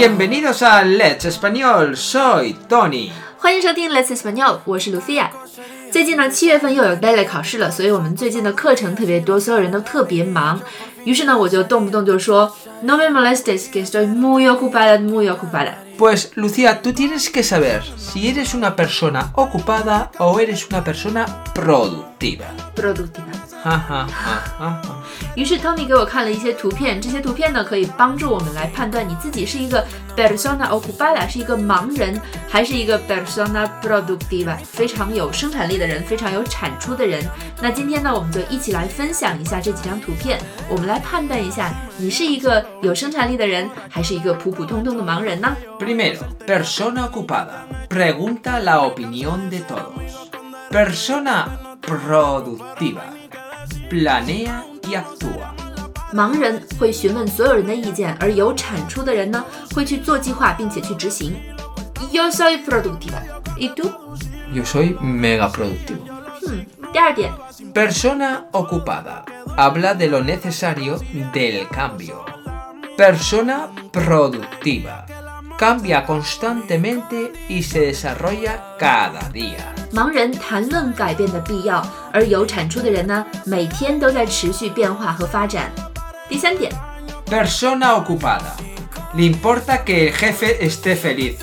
Bienvenidos a Let's Español, soy Tony。欢迎收听 Let's Español，我是 Lucia。最近呢，七月份又有 daily 考试了，所以我们最近的课程特别多，所有人都特别忙。于是呢，我就动不动就说 No me molestes, que estoy muy ocupada, muy ocupada。 Pues Lucía, tú tienes que saber si eres una persona ocupada o eres una persona productiva. productiva。 哈哈哈哈哈，于是 Tony 给我看了一些图片，这些图片呢可以帮助我们来判断你自己是一个 persona ocupada 是一个盲人，还是一个 persona productiva 非常有生产力的人，非常有产出的人。那今天呢，我们就一起来分享一下这几张图片，我们来判断一下你是一个有生产力的人，还是一个普普通通的盲人呢？Primero persona ocupada. Pregunta la opinión de todo persona productiva.。Planea y actúa. 盲人会询问所有人的意见，而有产出的人呢，会去做计划并且去执行。Yo soy productiva. ¿Y tú？ Yo soy mega productivo. 嗯，第二点。 Persona ocupada. Habla de lo necesario del cambio. Persona productiva. Cambia constantemente y se desarrolla cada día. 盲人谈论改变的必要，而有产出的人呢，每天都在持续变化和发展。第三点， Persona ocupada. Le importa que el jefe esté feliz.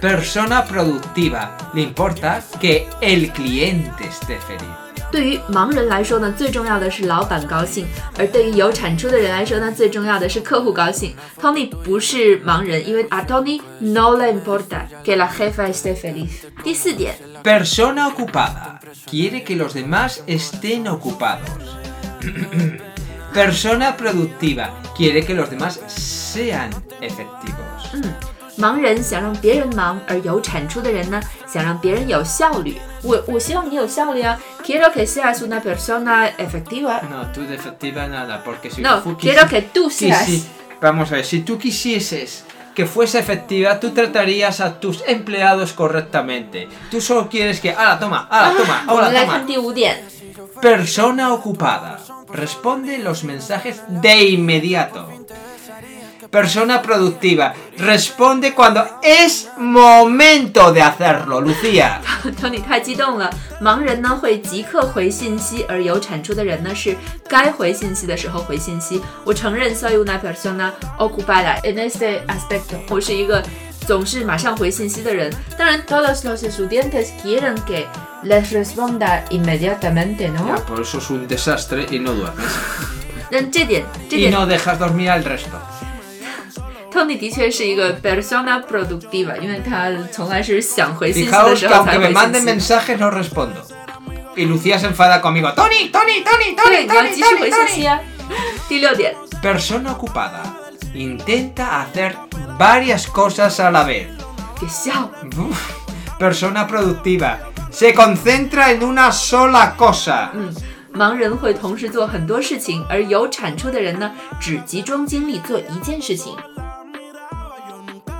Persona productiva. Le importa que el cliente esté feliz. 对于盲人来说呢，最重要的是老板高兴；而对于有产出的人来说呢，最重要的是客户高兴。Tony 不是盲人，因为 a Tony no le importa que la jefa esté feliz。第四点， Persona ocupada. Quiere que los demás estén ocupados. Persona productiva. Quiere que los demás sean efectivos. 盲人想让别人忙，而有产出的人呢，想让别人有效率。我我希望你有效率啊，Quiero que seas una persona efectiva。 No, tú de efectiva nada, porque si No, tú quiero quisi- que tú Sí, seas. sí. Vamos a ver, si tú quisieses que fuese efectiva, tú tratarías a tus empleados correctamente. Tú solo quieres que, ¡Hala, toma! ¡Hala, toma! 我 ¡Hola, 们来 toma! 看第五点。 Persona ocupada. Responde los mensajes de inmediato. Persona productiva. Responde cuando es momento de hacerlo, Lucía. Tony 太激动了，盲人呢会即刻回信息，而有产出的人呢是该回信息的时候回信息。我承认 soy una persona ocupada en este aspecto，我是一个总是马上回信息的人。当然，todos los estudiantes quieren que les responda inmediatamente，¿no？ Ya, por eso es un desastre y no duermes. 那这点，这 Y 点 no dejas dormir al resto. Tony 的确是一个 persona productiva，因为他从来是想回信息的 Fijaos 时 que 候才 aunque 回 me manden 信息。 mensajes no respondo. Y Lucía se enfada conmigo. Tony, Tony, Tony, 对， Tony, 你要 Tony, 及时 Tony, 回信息 Tony. 啊。第六点。 Persona ocupada. Intenta hacer varias cosas a la vez. 别笑。 Uf. Persona productiva. Se concentra en una sola cosa. 嗯，盲人会同时做很多事情，而有产出的人呢，只集中精力做一件事情。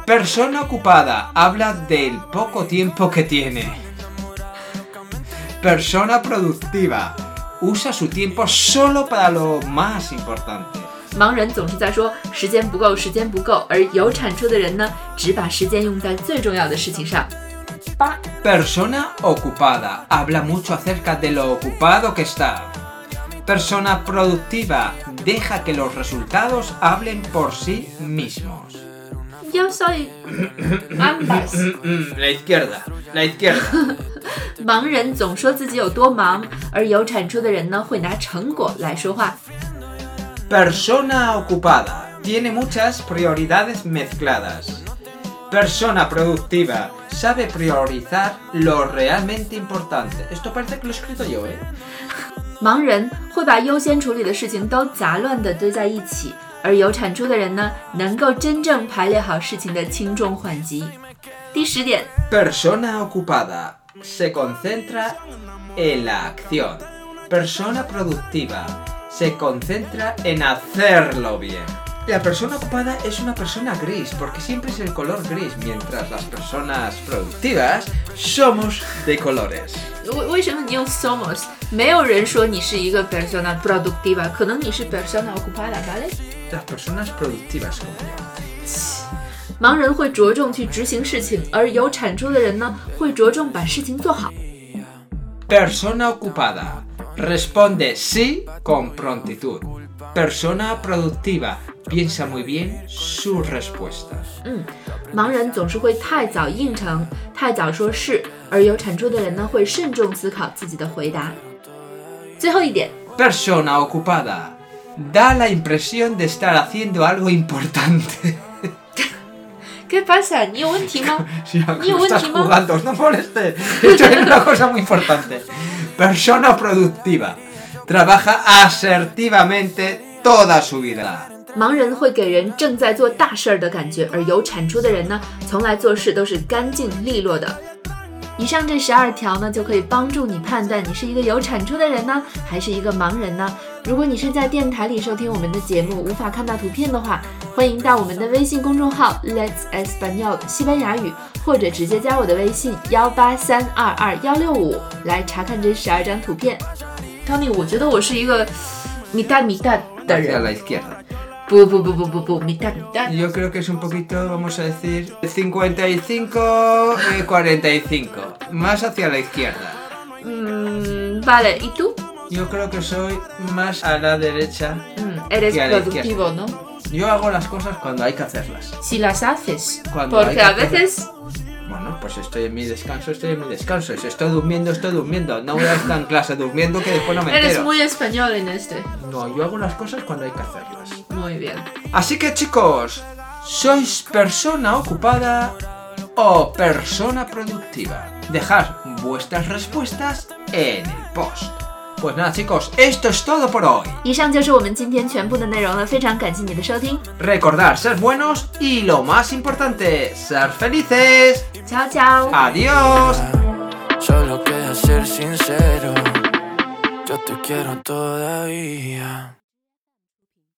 Persona ocupada. Habla del poco tiempo que tiene. Persona productiva. Usa su tiempo solo para lo más importante. 盲人总是在说时间不够，时间不够，而有产出的人呢，只把时间用在最重要的事情上。八， Persona ocupada. Habla mucho acerca de lo ocupado que está. Persona productiva. Deja que los resultados hablen por sí mismos. Yo soy ambas。La izquierda. La izquierda. 盲人总说自己有多忙，而有产出的人呢，会拿成果来说话。Persona ocupada. Tiene muchas prioridades mezcladas. Persona productiva. Sabe priorizar lo realmente importante. Esto parece que lo he escrito yo, ¿eh? 盲人会把优先处理的事情都杂乱地堆在一起，而有产出的人呢，能够真正排列好事情的轻重缓急。第十点， Persona ocupada. Se concentra en la acción. Persona productiva. Se concentra en hacerlo bien. La persona ocupada es una persona gris, porque siempre es el color gris, mientras las personas productivas somos de colores. 为为什么你用 somos？没有人说你是一个 persona productiva，可能你是 persona ocupada，¿vale？ Las personas productivas como yo. 盲人会着重去执行事情，而有产出的人呢，会着重把事情做好。 Persona ocupada. Responde sí con prontitud. Persona productiva. Piensa muy bien sus respuestas. 嗯， 盲人总是会太早应承，太早说是，而有产出的人呢，会慎重思考自己的回答。最后一点，Persona ocupada. Da la impresión de estar haciendo algo importante. ¿qué pasa？你有问题吗？Si la Ni buen estás jugando, no moleste. Esto es una cosa muy importante. Persona productiva. Trabaja asertivamente toda su vida. 盲人会给人正在做大事儿的感觉，而有产出的人呢，从来做事都是干净利落的。以上这十二条呢，就可以帮助你判断你是一个有产出的人呢，还是一个盲人呢？如果你是在电台里收听我们的节目，无法看到图片的话，欢迎到我们的微信公众号 Let's Español 西班牙语，或者直接加我的微信幺八三二二幺六五来查看这十二张图片。Tony，我觉得我是一个米大米大的人，Pu, pu, pu, mitad, mitad. Yo creo que es un poquito, vamos a decir, 55, eh, 45. Más hacia la izquierda. Mm, vale, ¿y tú? Yo creo que soy más a la derecha. Mm, eres productivo, ¿no? Yo hago las cosas cuando hay que hacerlas. Si las haces. Cuando Porque a veces hacerlas. Bueno, pues estoy en mi descanso, estoy en mi descanso. Si estoy durmiendo, estoy durmiendo. No voy a estar en clase durmiendo que después no me eres entero. muy español en este. No, yo hago las cosas cuando hay que hacerlas. Muy bien. Así que chicos, ¿sois persona ocupada o persona productiva? Dejad vuestras respuestas en el post. Pues nada chicos, esto es todo por hoy. Recordar ser buenos y lo más importante, ser felices. Chao, chao. Adiós. Solo queda ser sincero. Yo te quiero todavía.